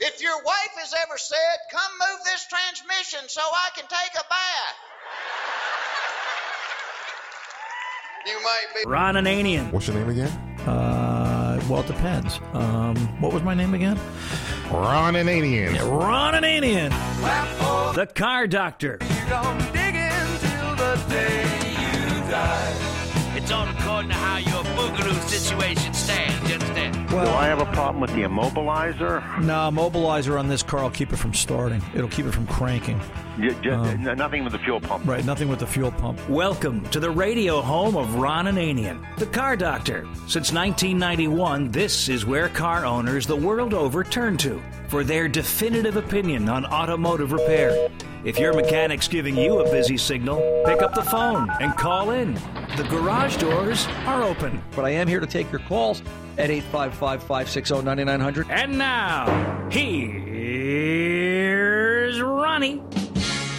If your wife has ever said, Come move this transmission so I can take a bath, you might be. Ron Ananian. What's your name again? Uh, well, it depends. Um, what was my name again? Ron Ananian. Ron Ananian. The car doctor. It's all according to how your boogaloo situation stands, you understand? Do I have a problem with the immobilizer? No, immobilizer on this car will keep it from starting. It'll keep it from cranking. Y- j- um, n- nothing with the fuel pump. Right, nothing with the fuel pump. Welcome to the radio home of Ron Ananian, the car doctor. Since 1991, this is where car owners the world over turn to for their definitive opinion on automotive repair. If your mechanic's giving you a busy signal, pick up the phone and call in. The garage doors are open. But I am here to take your calls at 855 560 9900. And now, here's Ronnie.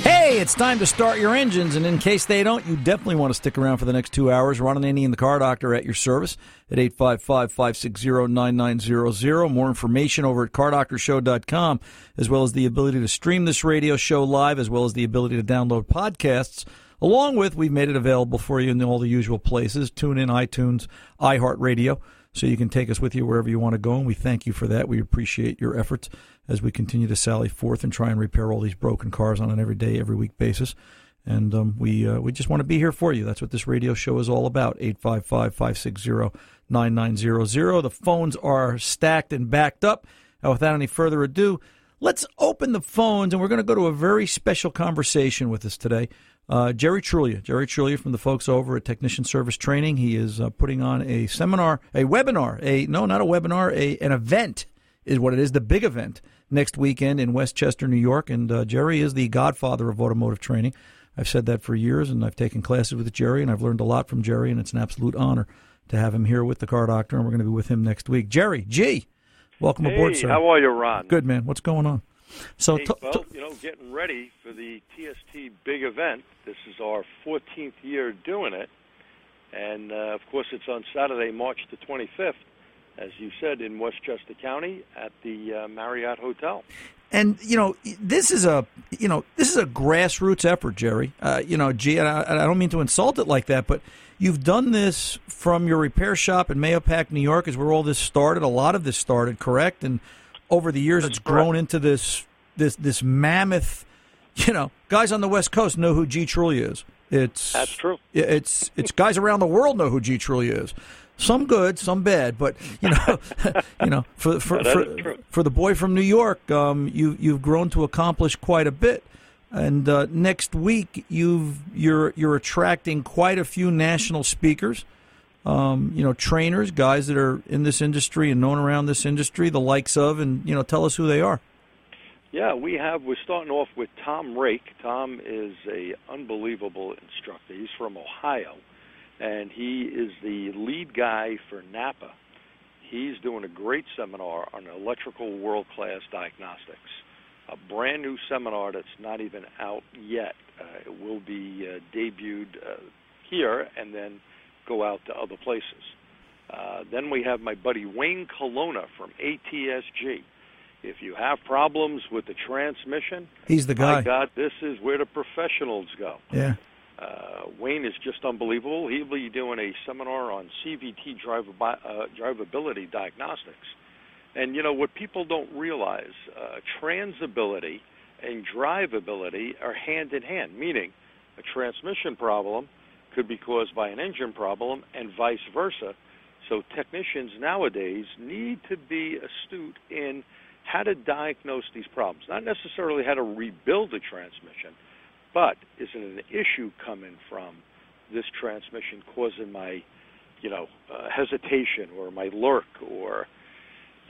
Hey, it's time to start your engines, and in case they don't, you definitely want to stick around for the next two hours. Ron Ananian and the Car Doctor at your service at 855-560-9900. More information over at cardoctorshow.com, as well as the ability to stream this radio show live, as well as the ability to download podcasts. Along with, we've made it available for you in all the usual places, tune in, iTunes, iHeartRadio, so you can take us with you wherever you want to go, and we thank you for that. We appreciate your efforts as we continue to sally forth and try and repair all these broken cars on an everyday, every week basis. And um, we uh, we just want to be here for you. That's what this radio show is all about. 855 560 9900. The phones are stacked and backed up. Now, without any further ado, let's open the phones, and we're going to go to a very special conversation with us today. Uh, Jerry Truglia, Jerry Truglia from the folks over at Technician Service Training. He is uh, putting on a seminar, a webinar, a no, not a webinar, a an event is what it is, the big event next weekend in Westchester, New York. And uh, Jerry is the godfather of automotive training. I've said that for years, and I've taken classes with Jerry, and I've learned a lot from Jerry, and it's an absolute honor to have him here with the car doctor, and we're going to be with him next week. Jerry, G, welcome hey, aboard, sir. How are you, Ron? Good, man. What's going on? So, hey, t- well, you know, getting ready for the TST big event. This is our 14th year doing it, and uh, of course, it's on Saturday, March the 25th, as you said, in Westchester County at the uh, Marriott Hotel. and you know this is a you know this is a grassroots effort, Jerry. Uh, you know, G, and I, I don't mean to insult it like that, but you've done this from your repair shop in Mahopac, New York, is where all this started. A lot of this started, correct? And over the years, That's it's grown into this this this mammoth. You know, guys on the West Coast know who G Truglia is. It's That's true. It's it's guys around the world know who G Truglia is. Some good, some bad, but you know, you know, for for That for, for the boy from New York, um, you you've grown to accomplish quite a bit. And uh, next week, you've you're you're attracting quite a few national speakers. Um, you know, trainers, guys that are in this industry and known around this industry, the likes of, and you know, tell us who they are. Yeah, we have. We're starting off with Tom Rake. Tom is a unbelievable instructor. He's from Ohio, and he is the lead guy for Napa. He's doing a great seminar on electrical world class diagnostics. A brand new seminar that's not even out yet. Uh, it will be uh, debuted uh, here and then go out to other places. Uh, then we have my buddy Wayne Colonna from ATSG. If you have problems with the transmission, He's the guy. my God, this is where the professionals go. Yeah. Uh, Wayne is just unbelievable. He'll be doing a seminar on CVT uh, drivability diagnostics. And you know what people don't realize: uh, transability and drivability are hand in hand. Meaning, a transmission problem could be caused by an engine problem, and vice versa. So technicians nowadays need to be astute in how to diagnose these problems. Not necessarily how to rebuild the transmission, but is it an issue coming from this transmission causing my, you know, uh, hesitation or my lurk or,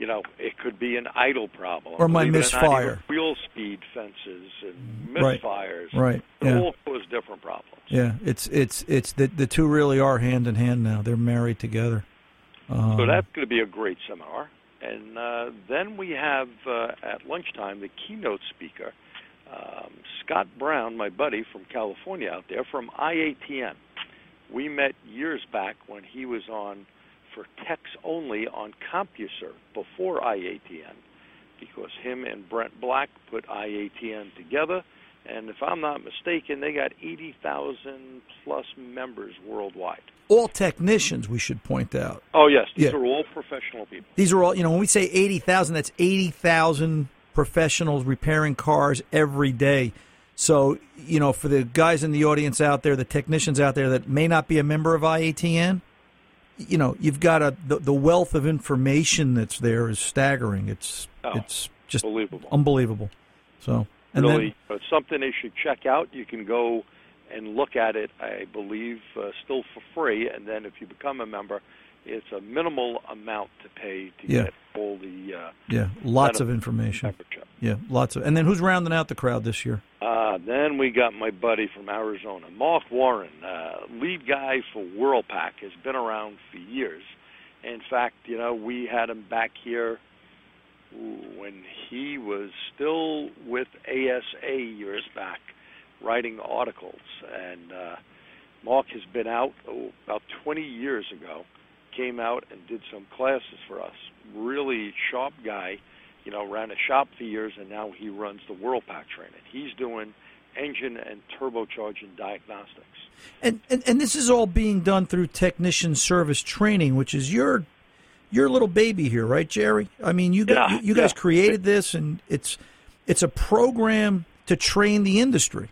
you know, it could be an idle problem. Or my not, misfire. Wheel speed sensors and Right. misfires. Right, They yeah. all cause different problems. Yeah, it's it's it's the the two really are hand in hand now. They're married together. Um, So that's going to be a great seminar. And uh, then we have uh, at lunchtime the keynote speaker, um, Scott Brown, my buddy from California out there from IATN. We met years back when he was on for techs only on CompuServe before IATN, because him and Brent Black put IATN together. And if I'm not mistaken, they got 80,000 plus members worldwide. All technicians, we should point out. Oh, yes. These Yeah. are all professional people. These are all, you know, when we say 80,000, that's 80,000 professionals repairing cars every day. So, you know, for the guys in the audience out there, the technicians out there that may not be a member of IATN, you know, you've got a the, the wealth of information that's there is staggering. It's Oh, it's just Unbelievable. unbelievable. So, and really, then it's something they should check out. You can go and look at it, I believe, uh, still for free. And then if you become a member, it's a minimal amount to pay to Yeah. get all the uh, yeah, lots of information. membership. Yeah, lots of. And then who's rounding out the crowd this year? Uh, then we got my buddy from Arizona, Mark Warren, uh, lead guy for WorldPac, has been around for years. In fact, you know, we had him back here when he was still with ASA years back, writing articles. And uh, Mark has been out oh, about 20 years ago, came out and did some classes for us. Really sharp guy you know, ran a shop for years, and now he runs the WorldPac training. He's doing engine and turbocharging diagnostics. And, and and this is all being done through technician service training, which is your your little baby here, right, Jerry? I mean, you got, Yeah, you guys yeah. created this, and it's it's a program to train the industry.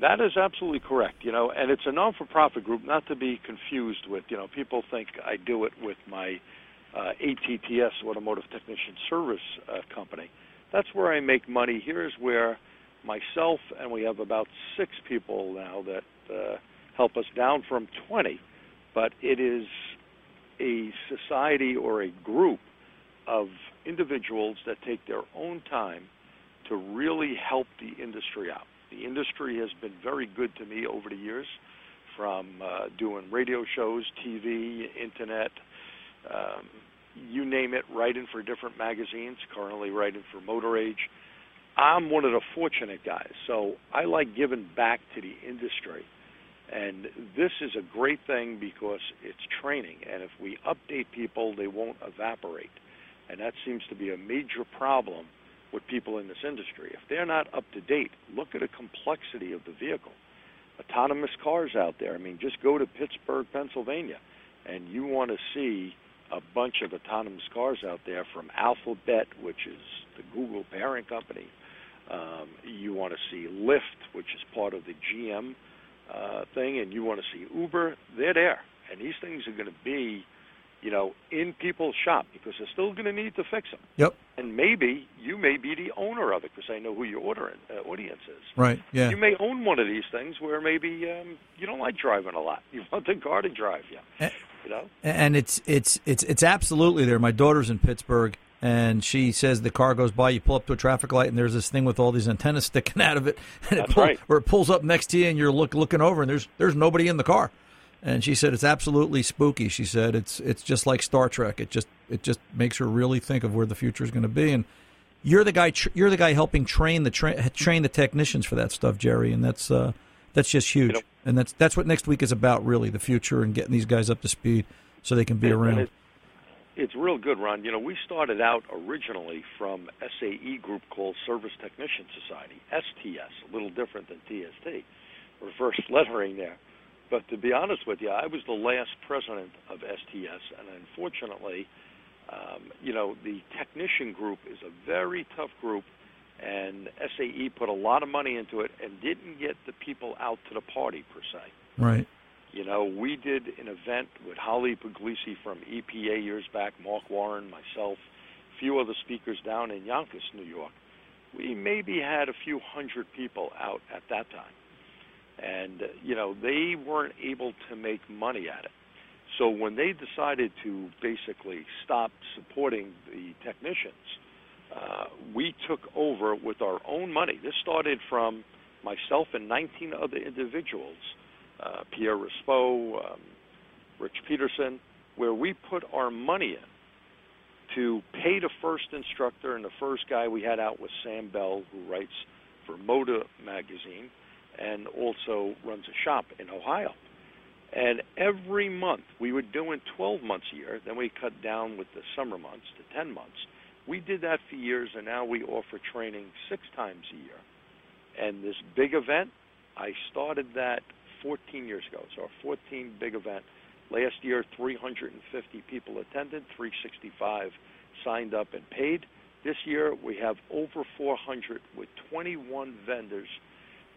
That is absolutely correct, you know, and it's a non-for-profit group, not to be confused with, you know, people think I do it with my uh, ATTS, Automotive Technician Service uh, Company. That's where I make money. Here's where myself and we have about six people now that uh, help us down from 20, but it is a society or a group of individuals that take their own time to really help the industry out. The industry has been very good to me over the years, from uh, doing radio shows, TV, internet, um, you name it, writing for different magazines, currently writing for Motor Age. I'm one of the fortunate guys, so I like giving back to the industry. And this is a great thing because it's training, and if we update people, they won't evaporate. And that seems to be a major problem with people in this industry. If they're not up to date, look at the complexity of the vehicle. Autonomous cars out there. I mean, just go to Pittsburgh, Pennsylvania, and you want to see a bunch of autonomous cars out there from Alphabet, which is the Google parent company. Um, you want to see Lyft, which is part of the GM uh, thing, and you want to see Uber. They're there, and these things are going to be, you know, in people's shop because they're still going to need to fix them. Yep. And maybe you may be the owner of it because I know who your order, uh, audience is. Right. Yeah. You may own one of these things where maybe um, you don't like driving a lot. You want the car to drive you. Eh. You know. and it's it's it's it's absolutely there. My daughter's in Pittsburgh, and she says the car goes by. You pull up to a traffic light, and there's this thing with all these antennas sticking out of it, and it That's pull, right. where it pulls up next to you, and you're look looking over, and there's there's nobody in the car. And she said it's absolutely spooky. She said it's it's just like Star Trek. It just it just makes her really think of where the future is going to be. And you're the guy tr- you're the guy helping train the tra- train the technicians for that stuff, Jerry. And that's uh, that's just huge. know- and that's that's what next week is about, really, the future and getting these guys up to speed so they can be around. it- it's real good, Ron. You know, we started out originally from SAE group called Service Technician Society, STS, a little different than TST, reverse lettering there. But to be honest with you, I was the last president of STS, and unfortunately, um, you know, the technician group is a very tough group, and SAE put a lot of money into it and didn't get the people out to the party per se. right. You know, we did an event with Holly Puglisi from EPA years back, Mark Warren, myself, a few other speakers down in Yonkers, New York. We maybe had a few hundred people out at that time. And, you know, they weren't able to make money at it. So when they decided to basically stop supporting the technicians, uh, we took over with our own money. This started from myself and 19 other individuals uh, Pierre Rispo, um, Rich Peterson, where we put our money in to pay the first instructor, and the first guy we had out was Sam Bell, who writes for Motor magazine and also runs a shop in Ohio. And every month, we were doing 12 months a year, then we cut down with the summer months to 10 months. We did that for years, and now we offer training six times a year. And this big event, I started that 14 years ago. So our 14 big event. Last year, 350 people attended, 365 signed up and paid. This year, we have over 400 with 21 vendors.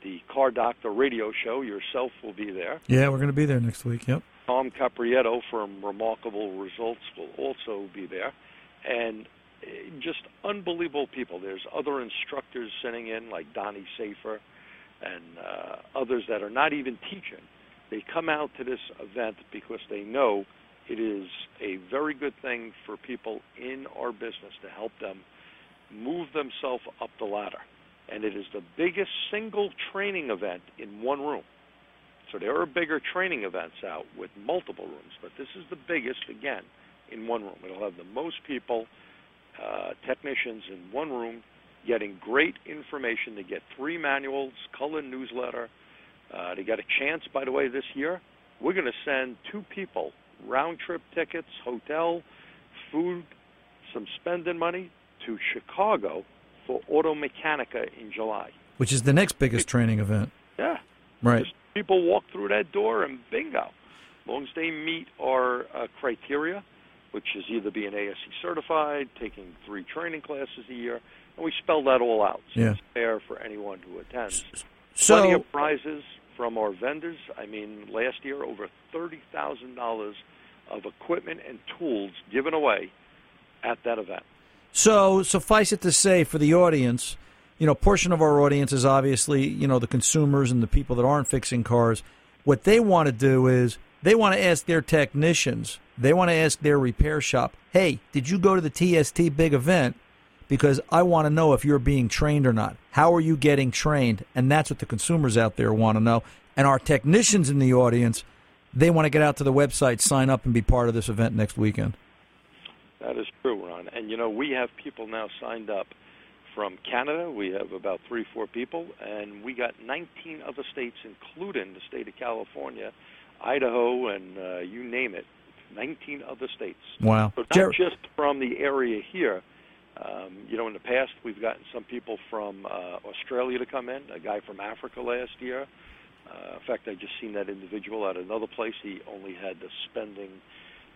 The Car Doctor radio show, yourself will be there. Yeah, we're going to be there next week. Yep. Carm Capriotto from Remarkable Results will also be there. And eh, just unbelievable people. There's other instructors sitting in, like Donnie Seyfer and uh, others that are not even teaching. They come out to this event because they know it is a very good thing for people in our business to help them move themselves up the ladder. And it is the biggest single training event in one room. So there are bigger training events out with multiple rooms, but this is the biggest, again, in one room. It'll have the most people, uh, technicians in one room, getting great information. They get three manuals, color newsletter. Uh, they get a chance, by the way, this year. We're going to send two people round trip tickets, hotel, food, some spending money to Chicago for Automechanika in July. Which is the next biggest training event. Yeah. Right. Just people walk through that door and bingo. As long as they meet our uh, criteria, which is either being ASE certified, taking three training classes a year, and we spell that all out. So Yeah. it's fair for anyone who attends. So- Plenty of prizes from our vendors. I mean, last year over thirty thousand dollars of equipment and tools given away at that event. So suffice it to say, for the audience, you know, portion of our audience is obviously you know the consumers and the people that aren't fixing cars. What they want to do is they want to ask their technicians, they want to ask their repair shop, "Hey, did you go to the TST big event?" Because I want to know if you're being trained or not. How are you getting trained? And that's what the consumers out there want to know. And our technicians in the audience, they want to get out to the website, sign up, and be part of this event next weekend. That is true, Ron. And you know, we have people now signed up from Canada. We have about three, four people, and we got 19 other states, including the state of California, Idaho, and uh, you name it. 19 other states. Wow. So not Jer- just from the area here. Um, you know, in the past, we've gotten some people from uh, Australia to come in. A guy from Africa last year. Uh, in fact, I just seen that individual at another place. He only had the spending,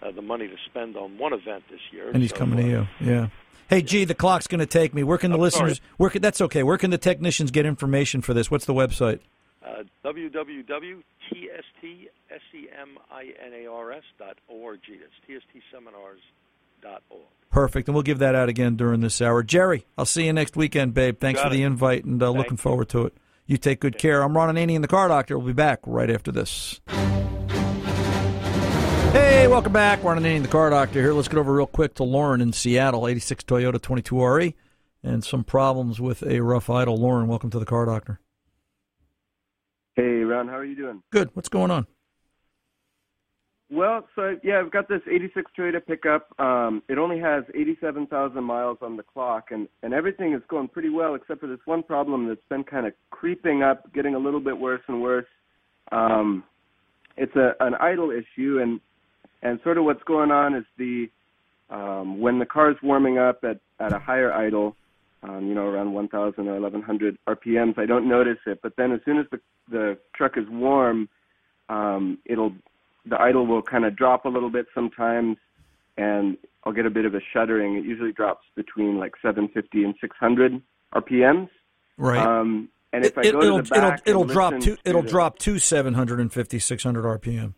uh, the money to spend on one event this year. And he's So, coming to uh, you. Yeah. Hey, gee, the clock's going to take me. Where can the I'm listeners? sorry. Where can, that's okay. Where can the technicians get information for this? What's the website? Uh, www.tstseminars.org. That's tstseminars.org. Perfect. And we'll give that out again during this hour. Jerry, I'll see you next weekend, babe. Thanks Got for the invite and uh, looking you. forward to it. You take good care. I'm Ron Ananian, the car doctor. We'll be back right after this. Hey, welcome back. Ron Ananian, the car doctor here. Let's get over real quick to Lauren in Seattle, 86 Toyota 22RE, and some problems with a rough idle. Lauren, welcome to the car doctor. Hey, Ron, how are you doing? Good. What's going on? Well, so yeah, I've got this '86 Toyota pickup. Um, it only has 87,000 miles on the clock, and and everything is going pretty well, except for this one problem that's been kind of creeping up, getting a little bit worse and worse. Um, it's a an idle issue, and and sort of what's going on is the um, when the car's warming up at at a higher idle, um, you know, around 1,000 or 1,100 RPMs, I don't notice it. But then as soon as the the truck is warm, um, it'll the idle will kind of drop a little bit sometimes, and I'll get a bit of a shuddering. It usually drops between like 750 and 600 RPMs. Right. Um, and if I It, go will to the back, it'll, it'll drop to it'll the- drop to 750, 600 RPM.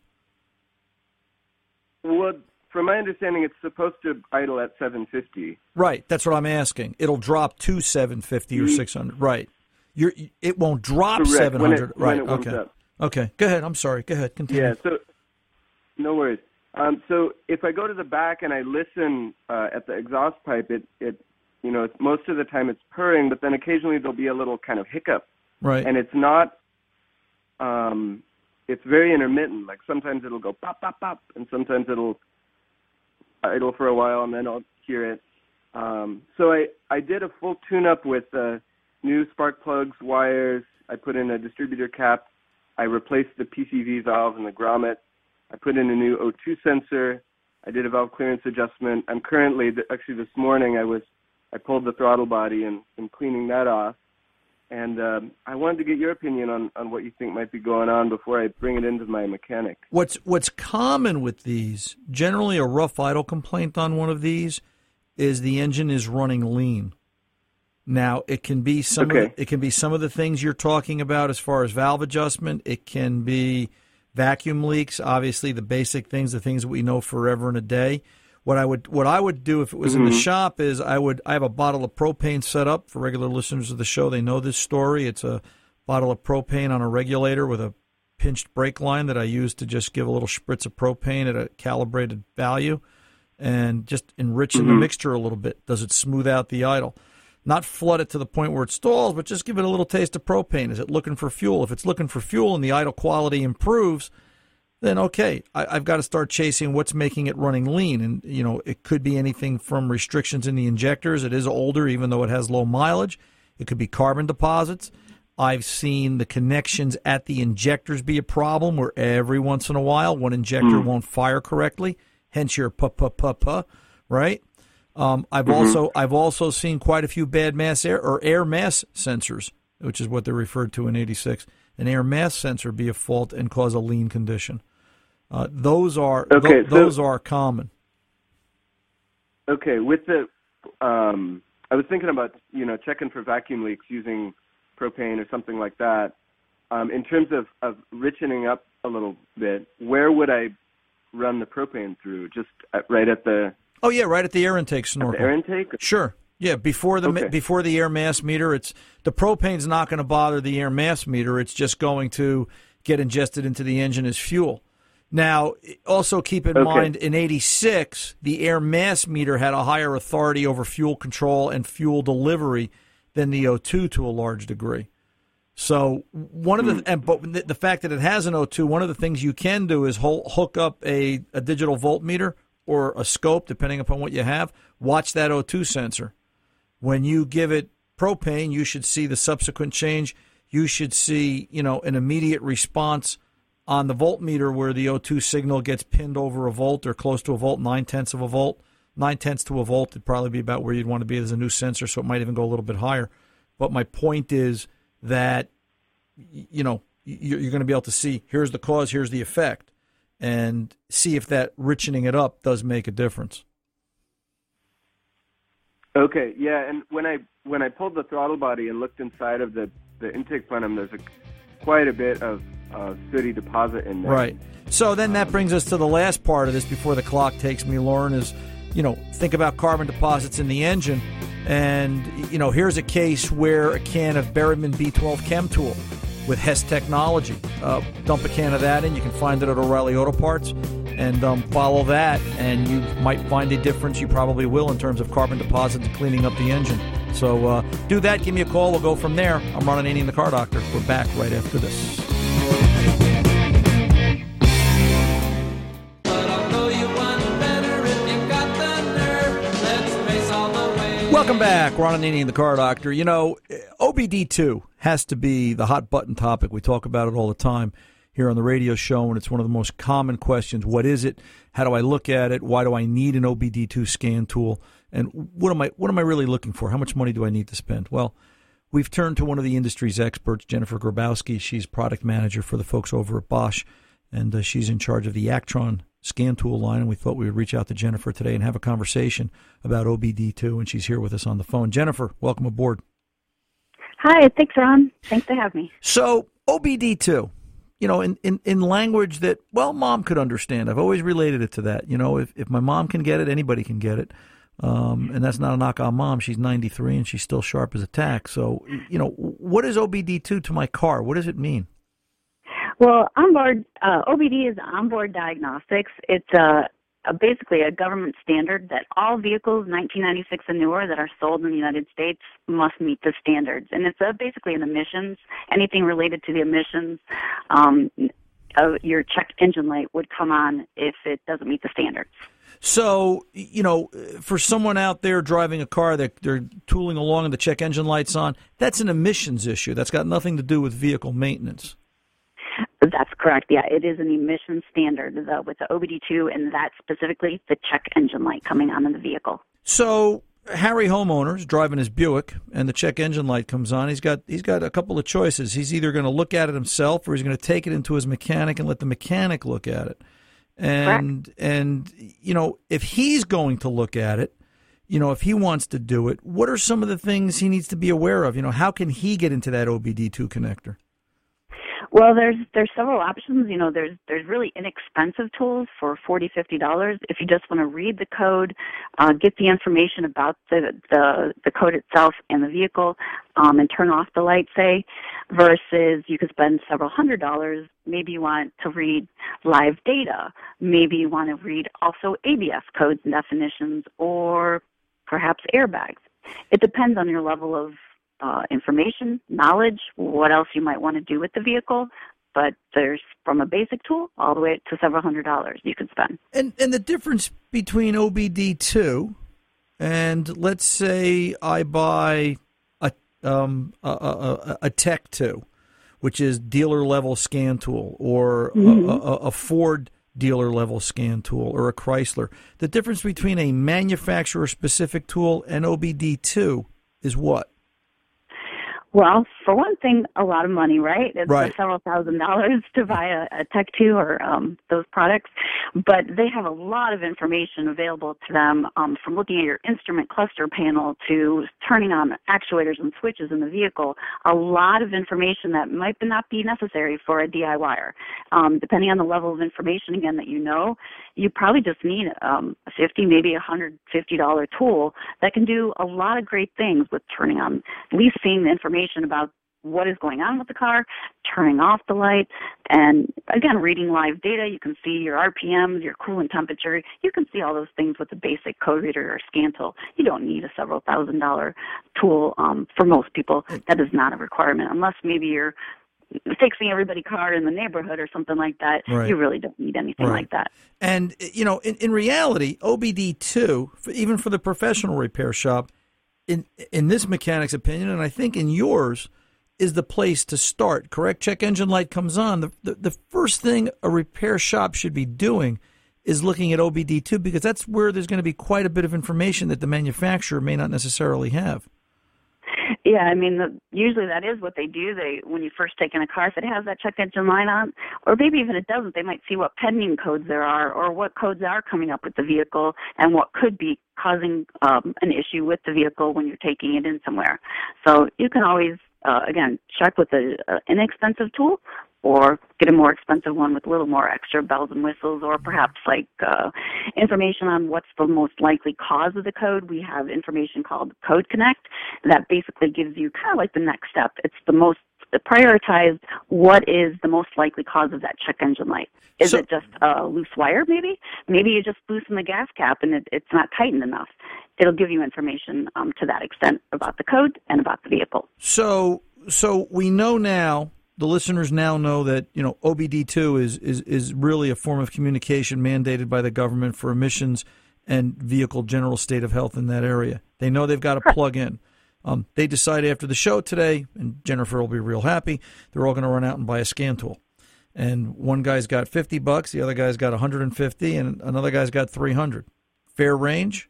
Well, from my understanding, it's supposed to idle at 750. Right. That's what I'm asking. It'll drop to 750 or Mm. 600. Right. You're, it won't drop Correct, when it- 700. when right. it warms okay. Okay. Go ahead. I'm sorry. Go ahead. Continue. Yeah. So, no worries. Um, so if I go to the back and I listen uh, at the exhaust pipe, it it you know it's, most of the time it's purring, but then occasionally there'll be a little kind of hiccup, Right. and it's not. Um, it's very intermittent. Like sometimes it'll go pop pop pop, and sometimes it'll idle for a while, and then I'll hear it. Um, so I I did a full tune up with uh, new spark plugs, wires. I put in a distributor cap. I replaced the PCV valve and the grommet. I put in a new O2 sensor. I did a valve clearance adjustment. I'm currently, actually this morning, I was I pulled the throttle body and, and cleaning that off. And um, I wanted to get your opinion on, on what you think might be going on before I bring it into my mechanic. What's what's common with these, generally a rough idle complaint on one of these, is the engine is running lean. Now it can be some Okay. of the, it can be some of the things you're talking about as far as valve adjustment. It can be vacuum leaks, obviously the basic things, the things that we know forever and a day. What I would what I would do if it was in the mm-hmm. shop is I would I have a bottle of propane set up for regular listeners of the show. They know this story. It's a bottle of propane on a regulator with a pinched brake line that I use to just give a little spritz of propane at a calibrated value and just enriching the mm-hmm. mixture a little bit. Does it smooth out the idle? Not flood it to the point where it stalls, but just give it a little taste of propane. Is it looking for fuel? If it's looking for fuel and the idle quality improves, then okay, I, I've got to start chasing what's making it running lean. And, you know, it could be anything from restrictions in the injectors. It is older, even though it has low mileage. It could be carbon deposits. I've seen the connections at the injectors be a problem where every once in a while one injector won't fire correctly, hence your pa pa pa pa, right? Um, I've also I've also seen quite a few bad mass air or air mass sensors, which is what they're referred to in '86. An air mass sensor be a fault and cause a lean condition. Uh, those are Okay, so- those are common. Okay, with the, um, I was thinking about you know checking for vacuum leaks using propane or something like that. Um, in terms of of richening up a little bit, where would I run the propane through? Just at, right at the, Oh yeah, right at the air intake the snorkel. air intake. Sure. Yeah, before the Okay. before the air mass meter, it's the propane's not going to bother the air mass meter. It's just going to get ingested into the engine as fuel. Now, also keep in Okay. mind in 86, the air mass meter had a higher authority over fuel control and fuel delivery than the O2 to a large degree. So one of the hmm. and but the- fact that it has an O2, one of the things you can do is hook up a, a digital voltmeter or a scope, depending upon what you have. Watch that O2 sensor. When you give it propane, you should see the subsequent change. You should see, you know, an immediate response on the voltmeter where the O2 signal gets pinned over a volt or close to a volt, nine tenths of a volt. Nine tenths to a volt would probably be about where you'd want to be as a new sensor, so it might even go a little bit higher. But my point is that, you know, you're going to be able to see here's the cause, here's the effect, and see if that richening it up does make a difference. Okay, yeah, and when I when I pulled the throttle body and looked inside of the the intake plenum, there's a, quite a bit of uh, sooty deposit in there. Right. So then that brings us to the last part of this before the clock takes me, Lauren, is, you know, think about carbon deposits in the engine. And, you know, here's a case where a can of Berryman B12 Chem Tool with Hess technology. Uh, dump a can of that in. You can find it at O'Reilly Auto Parts and um, follow that, and you might find a difference. You probably will in terms of carbon deposits and cleaning up the engine. So uh, do that. Give me a call. We'll go from there. I'm Ron Ananian, the car doctor. We're back right after this. Welcome back, Ron Ananian, the car doctor. You know, OBD2 has to be the hot button topic. We talk about it all the time here on the radio show, and it's one of the most common questions. What is it? How do I look at it? Why do I need an OBD2 scan tool? And what am I what am I really looking for? How much money do I need to spend? Well, we've turned to one of the industry's experts, Jennifer Grabowski. She's product manager for the folks over at Bosch, and uh, she's in charge of the Actron scan tool line. And we thought we would reach out to Jennifer today and have a conversation about OBD2. And she's here with us on the phone. Jennifer, welcome aboard. Hi, thanks, Ron. Thanks to have me. So OBD2, you know, in, in, in language that, well, mom could understand. I've always related it to that. You know, if, if my mom can get it, anybody can get it. Um, and that's not a knock on mom. She's 93 and she's still sharp as a tack. So, you know, what is OBD2 to my car? What does it mean? Well, onboard uh, OBD is onboard diagnostics. It's basically a government standard that all vehicles 1996 and newer that are sold in the United States must meet the standards, and it's uh, basically an emissions. Anything related to the emissions, um, your check engine light would come on if it doesn't meet the standards. So, you know, for someone out there driving a car that they're tooling along and the check engine light's on, that's an emissions issue. That's got nothing to do with vehicle maintenance. That's correct. Yeah, it is an emission standard the, with the OBD2, and that specifically the check engine light coming on in the vehicle. So, Harry homeowner's driving his Buick and the check engine light comes on. He's got he's got a couple of choices. He's either going to look at it himself or he's going to take it into his mechanic and let the mechanic look at it. And Correct. and you know, if he's going to look at it, you know, if he wants to do it, what are some of the things he needs to be aware of? You know, how can he get into that OBD2 connector? Well, there's there's several options. You know, there's there's really inexpensive tools for forty fifty dollars if you just want to read the code, uh, get the information about the the the code itself and the vehicle, um, and turn off the light. Say, versus you could spend several hundred dollars. Maybe you want to read live data. Maybe you want to read also ABS codes and definitions, or perhaps airbags. It depends on your level of uh, information, knowledge, what else you might want to do with the vehicle. But there's from a basic tool all the way to several hundred dollars you can spend. And and the difference between OBD two and let's say I buy a um a, a, a Tech two, which is dealer level scan tool, or mm-hmm. a, a, a Ford dealer level scan tool or a Chrysler. The difference between a manufacturer specific tool and OBD2 is what? Well, for one thing, a lot of money, right? It's right. several thousand dollars to buy a, a Tech 2 or um, those products. But they have a lot of information available to them um, from looking at your instrument cluster panel to turning on actuators and switches in the vehicle. A lot of information that might not be necessary for a DIYer. Um, depending on the level of information, again, that you know, you probably just need um, a 50 maybe a $150 tool that can do a lot of great things with turning on, at least seeing the information information about what is going on with the car, turning off the light, and again, reading live data. You can see your RPMs, your coolant temperature. You can see all those things with a basic code reader or scan tool. You don't need a several thousand dollar tool um, for most people. That is not a requirement unless maybe you're fixing everybody car in the neighborhood or something like that. Right. You really don't need anything right. like that. And you know, in, in reality, OBD two, even for the professional repair shop, in in this mechanic's opinion, and I think in yours, is the place to start. Correct? Check engine light comes on. The, the, the first thing a repair shop should be doing is looking at OBD2 because that's where there's going to be quite a bit of information that the manufacturer may not necessarily have. Yeah, I mean, the, usually that is what they do. They, when you first take in a car, if it has that check engine light on, or maybe even it doesn't, they might see what pending codes there are, or what codes are coming up with the vehicle, and what could be causing um, an issue with the vehicle when you're taking it in somewhere. So you can always, uh, again, check with an inexpensive tool, or get a more expensive one with a little more extra bells and whistles, or perhaps like uh, information on what's the most likely cause of the code. We have information called Code Connect that basically gives you kind of like the next step. It's the most prioritized what is the most likely cause of that check engine light. Is so, it just a loose wire, maybe? Maybe you just loosen the gas cap and it, it's not tightened enough. It'll give you information um, to that extent about the code and about the vehicle. So, so we know now the listeners now know that you know OBD2 is, is is really a form of communication mandated by the government for emissions and vehicle general state of health in that area. They know they've got to plug in. Um, they decide after the show today, and Jennifer will be real happy. They're all going to run out and buy a scan tool. And one guy's got 50 bucks, the other guy's got 150, and another guy's got 300. Fair range?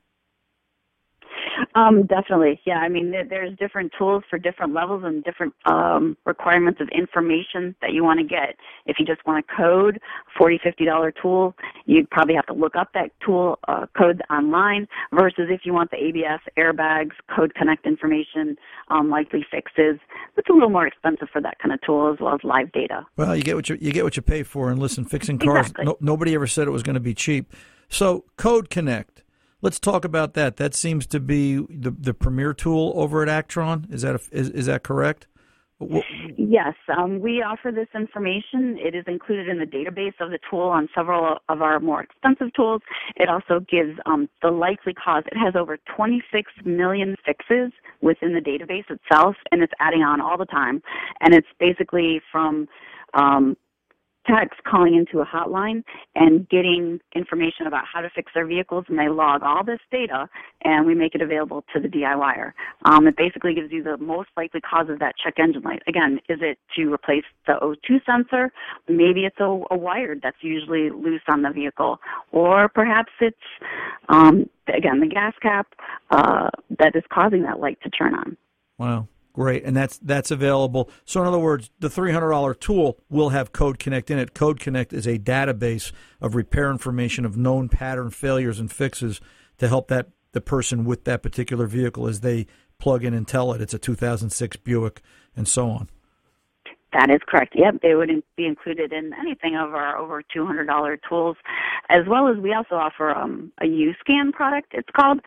Um, definitely, yeah. I mean, there's different tools for different levels and different um, requirements of information that you want to get. If you just want to code forty, fifty dollar tool, you'd probably have to look up that tool uh, code online. Versus if you want the ABS, airbags, code connect information, um, likely fixes, it's a little more expensive for that kind of tool as well as live data. Well, you get what you you get what you pay for. And listen, fixing cars, exactly. no, nobody ever said it was going to be cheap. So, Code Connect Let's talk about that. That seems to be the the premier tool over at Actron. Is that a, is, is that correct? Yes, um, we offer this information. It is included in the database of the tool on several of our more expensive tools. It also gives um, the likely cause. It has over 26 million fixes within the database itself, and it's adding on all the time. And it's basically from um, techs calling into a hotline and getting information about how to fix their vehicles, and they log all this data, and we make it available to the DIYer. Um, it basically gives you the most likely cause of that check engine light. Again, is it to replace the O2 sensor? Maybe it's a, a wire that's usually loose on the vehicle, or perhaps it's um, again the gas cap uh, that is causing that light to turn on. Wow. Great, and that's that's available. So, in other words, the three hundred dollar tool will have Code Connect in it. Code Connect is a database of repair information of known pattern failures and fixes to help that the person with that particular vehicle as they plug in and tell it it's a 2006 Buick and so on. That is correct. Yep, they would be included in anything of our over $200 tools, as well as we also offer um, a U-Scan product, it's called,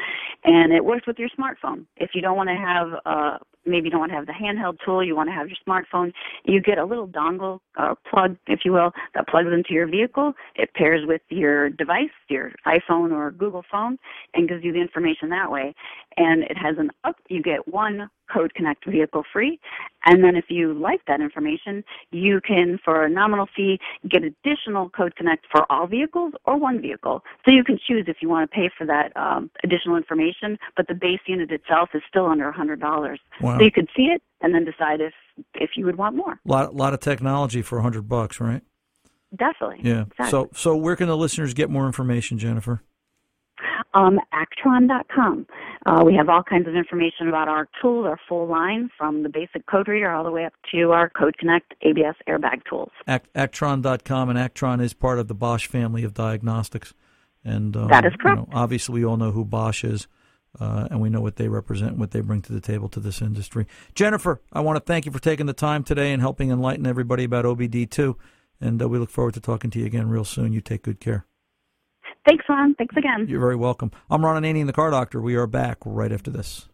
and it works with your smartphone. If you don't want to have uh, maybe you don't want to have the handheld tool, you want to have your smartphone, you get a little dongle uh, plug, if you will, that plugs into your vehicle. It pairs with your device, your iPhone or Google phone, and gives you the information that way. And it has an up, you get one Code Connect vehicle free. And then if you like that information, you can, for a nominal fee, get additional Code Connect for all vehicles or one vehicle. So you can choose if you want to pay for that um, additional information, but the base unit itself is still under $100. Wow. So you could see it and then decide if if you would want more. A lot, lot of technology for a hundred bucks, right? Definitely. Yeah. Exactly. So, so where can the listeners get more information, Jennifer? Um, Actron.com. Uh, we have all kinds of information about our tools, our full line, from the basic code reader all the way up to our Code Connect ABS airbag tools. Act, Actron.com, and Actron is part of the Bosch family of diagnostics. And um, that is correct. You know, obviously, we all know who Bosch is. Uh, and we know what they represent, what they bring to the table to this industry. Jennifer, I want to thank you for taking the time today and helping enlighten everybody about OBD2. And uh, we look forward to talking to you again real soon. You take good care. Thanks, Ron. Thanks again. You're very welcome. I'm Ron Ananian, the car doctor. We are back right after this.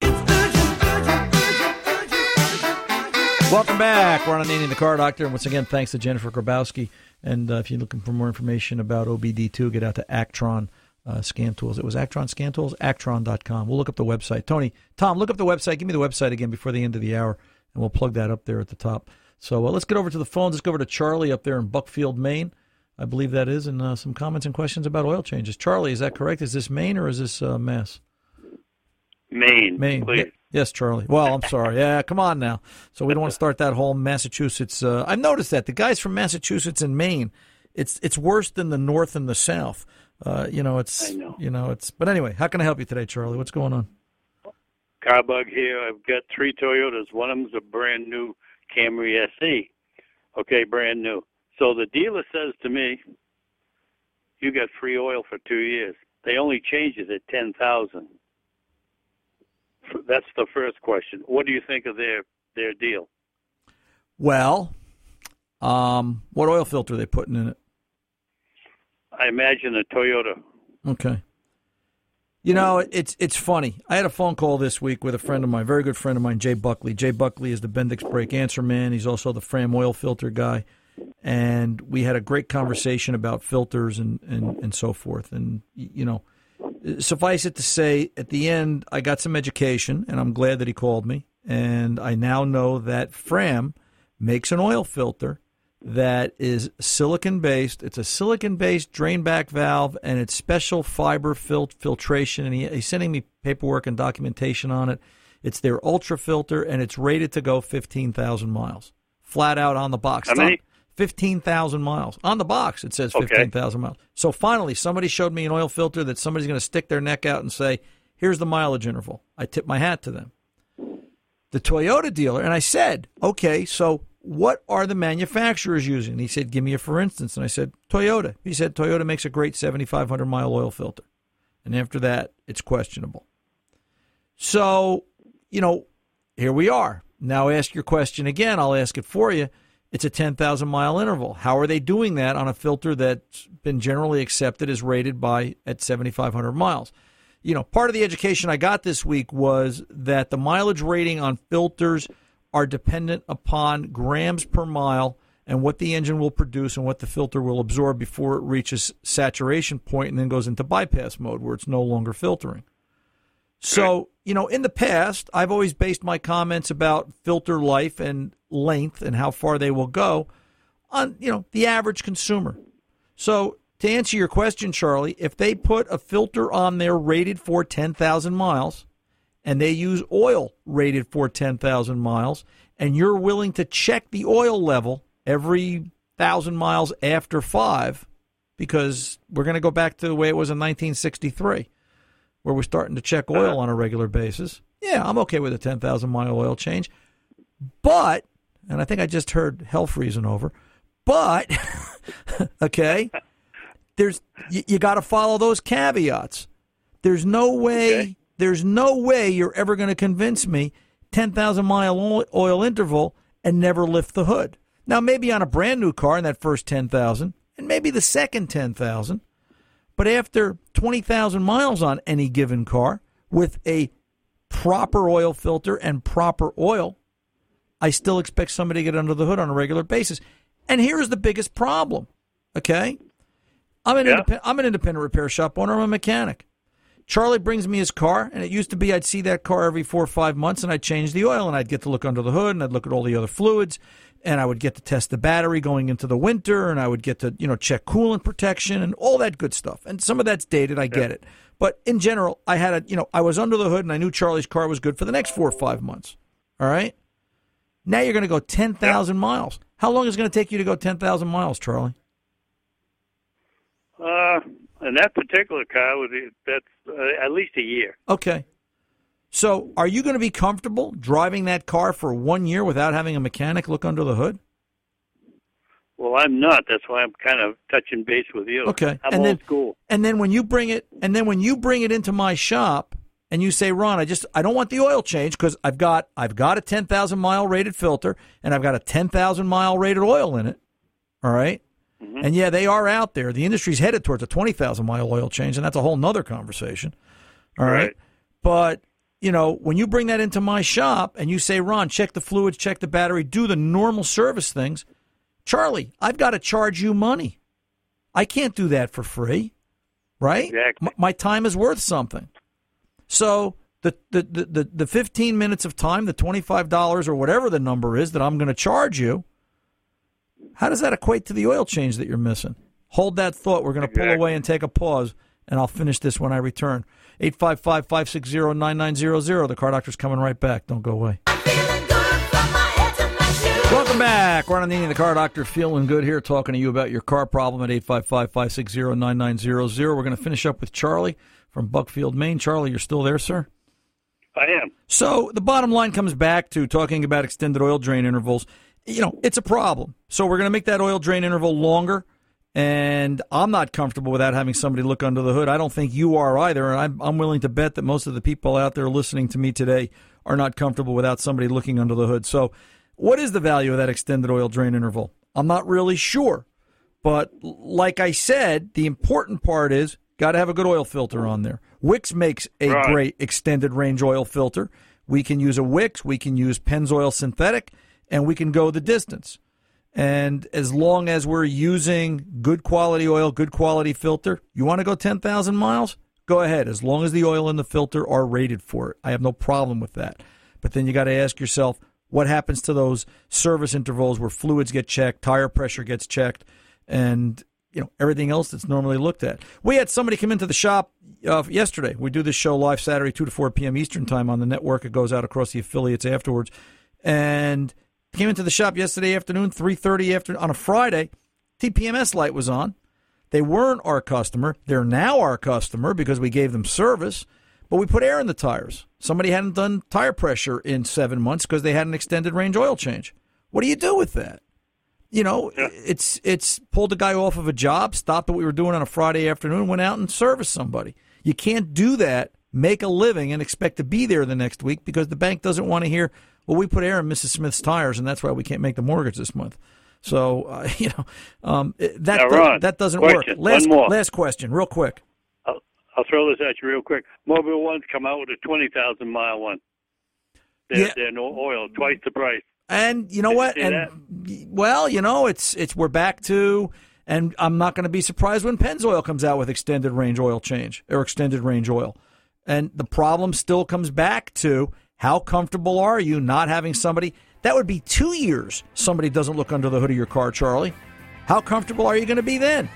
Welcome back. Ron Ananian, the car doctor. And once again, thanks to Jennifer Grabowski. And uh, if you're looking for more information about OBD2, get out to Actron uh, Scan Tools. It was Actron Scan Tools, actron.com. We'll look up the website. Tony, Tom, look up the website. Give me the website again before the end of the hour, and we'll plug that up there at the top. So uh, let's get over to the phones. Let's go over to Charlie up there in Buckfield, Maine. I believe that is, and uh, some comments and questions about oil changes. Charlie, is that correct? Is this Maine or is this uh, Mass? Maine. Maine. Please. Yes, Charlie. Well, I'm sorry. Yeah, come on now. So we don't want to start that whole Massachusetts. Uh, I've noticed that the guys from Massachusetts and Maine, it's it's worse than the North and the South. Uh, you know, it's know. you know, it's. But anyway, how can I help you today, Charlie? What's going on? Carbug here. I've got three Toyotas. One of them's a brand new Camry SE. Okay, brand new. So the dealer says to me, "You got free oil for two years." They only change it at ten thousand. That's the first question. What do you think of their their deal? Well, um, what oil filter are they putting in it? I imagine a Toyota. Okay. You know, it's it's funny. I had a phone call this week with a friend of mine, very good friend of mine, Jay Buckley. Jay Buckley is the Bendix brake answer man. He's also the Fram oil filter guy. And we had a great conversation about filters and, and, and so forth. And, you know, suffice it to say, at the end, I got some education, and I'm glad that he called me. And I now know that Fram makes an oil filter that is silicon based. It's a silicon based drain back valve and it's special fiber fil- filtration. And he, he's sending me paperwork and documentation on it. It's their ultra filter and it's rated to go 15,000 miles. Flat out on the box. How many? 15,000 miles. On the box, it says Okay. 15,000 miles. So finally, somebody showed me an oil filter that somebody's going to stick their neck out and say, here's the mileage interval. I tip my hat to them. The Toyota dealer, and I said, okay, so what are the manufacturers using? He said, give me a for instance. And I said, Toyota. He said, Toyota makes a great 7,500 mile oil filter. And after that, it's questionable. So, you know, here we are. Now ask your question again. I'll ask it for you. It's a 10,000 mile interval. How are they doing that on a filter that's been generally accepted as rated by at 7,500 miles? You know, part of the education I got this week was that the mileage rating on filters are dependent upon grams per mile and what the engine will produce and what the filter will absorb before it reaches saturation point and then goes into bypass mode where it's no longer filtering. So, you know, in the past, I've always based my comments about filter life and length and how far they will go on you know the average consumer. So to answer your question, Charlie, if they put a filter on there rated for 10,000 miles and they use oil rated for 10,000 miles and you're willing to check the oil level every 1,000 miles after 5 because we're going to go back to the way it was in 1963 where we're starting to check oil uh-huh. on a regular basis. Yeah, I'm okay with a 10,000 mile oil change. But, and I think I just heard hell freezing over, but, okay, there's you, you got to follow those caveats. There's no way. Okay. There's no way you're ever going to convince me 10,000 mile oil, interval and never lift the hood. Now maybe on a brand new car in that first 10,000 and maybe the second 10,000, but after 20,000 miles on any given car with a proper oil filter and proper oil, I still expect somebody to get under the hood on a regular basis. And here's the biggest problem. Okay? I'm an, Yeah. independent, I'm an independent repair shop owner. I'm a mechanic. Charlie brings me his car, and it used to be I'd see that car every four or five months, and I'd change the oil, and I'd get to look under the hood, and I'd look at all the other fluids, and I would get to test the battery going into the winter, and I would get to you know check coolant protection and all that good stuff. And some of that's dated, I get it, but in general, I had a you know I was under the hood, and I knew Charlie's car was good for the next four or five months. All right. Now you're going to go ten thousand miles. How long is it going to take you to go ten thousand miles, Charlie? Uh, and that particular car was that's uh, at least a year. Okay. So, are you going to be comfortable driving that car for one year without having a mechanic look under the hood? Well, I'm not. That's why I'm kind of touching base with you. Okay. I'm and old then, school. And then when you bring it, and then when you bring it into my shop, and you say, Ron, I just I don't want the oil change because I've got I've got a ten thousand mile rated filter and I've got a ten thousand mile rated oil in it. All right? Mm-hmm. And yeah, they are out there. The industry's headed towards a twenty thousand mile oil change, and that's a whole nother conversation. All right. Right. But you know, when you bring that into my shop and you say, Ron, check the fluids, check the battery, do the normal service things, Charlie, I've got to charge you money. I can't do that for free, right? Exactly. M- my time is worth something. So the the, the, the, the 15 minutes of time, the $25 or whatever the number is that I'm going to charge you, how does that equate to the oil change that you're missing? Hold that thought. We're going to pull away and take a pause, and I'll finish this when I return. 855 560 9900. The car doctor's coming right back. Don't go away. Welcome back. Ron Ananian, the car doctor, feeling good here, talking to you about your car problem at 855 560 9900. We're going to finish up with Charlie from Buckfield, Maine. Charlie, you're still there, sir? I am. So the bottom line comes back to talking about extended oil drain intervals. You know, it's a problem. So we're going to make that oil drain interval longer. And I'm not comfortable without having somebody look under the hood. I don't think you are either. And I'm, I'm willing to bet that most of the people out there listening to me today are not comfortable without somebody looking under the hood. So, what is the value of that extended oil drain interval? I'm not really sure. But like I said, the important part is got to have a good oil filter on there. Wix makes a Right. great extended range oil filter. We can use a Wix, we can use Pennzoil synthetic, and we can go the distance. And as long as we're using good quality oil, good quality filter, you want to go 10,000 miles? Go ahead, as long as the oil and the filter are rated for it. I have no problem with that. But then you got to ask yourself, what happens to those service intervals where fluids get checked, tire pressure gets checked, and you know everything else that's normally looked at. We had somebody come into the shop uh, yesterday. We do this show live Saturday, two to four p.m. Eastern time on the network. It goes out across the affiliates afterwards, and came into the shop yesterday afternoon, three thirty after on a Friday. TPMS light was on. They weren't our customer. They're now our customer because we gave them service, but we put air in the tires. Somebody hadn't done tire pressure in seven months because they had an extended range oil change. What do you do with that? You know, it's it's pulled the guy off of a job, stopped what we were doing on a Friday afternoon, went out and serviced somebody. You can't do that, make a living, and expect to be there the next week because the bank doesn't want to hear. Well, we put air in Mrs. Smith's tires, and that's why we can't make the mortgage this month. So uh, you know um, that Now, Ron, that doesn't question. work. Last One more. last question, real quick. I'll, I'll throw this at you real quick. Mobil 1's come out with a 20,000 mile one. They're, Yeah. they're no oil, twice the price. And you know Did you what? see And well, you know, it's it's we're back to, and I'm not going to be surprised when Pennzoil comes out with extended range oil change or extended range oil. And the problem still comes back to how comfortable are you not having somebody? That would be two years somebody doesn't look under the hood of your car, Charlie. How comfortable are you going to be then?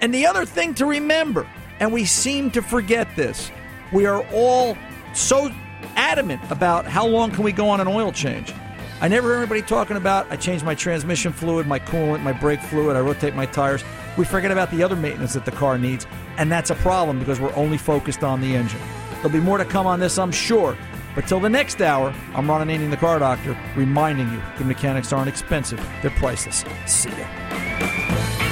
And the other thing to remember, and we seem to forget this, we are all so adamant about how long can we go on an oil change. I never hear anybody talking about I change my transmission fluid, my coolant, my brake fluid, I rotate my tires. We forget about the other maintenance that the car needs, and that's a problem because we're only focused on the engine. There'll be more to come on this, I'm sure. But till the next hour, I'm Ron Ananian, the car doctor, reminding you good mechanics aren't expensive, they're priceless. See ya.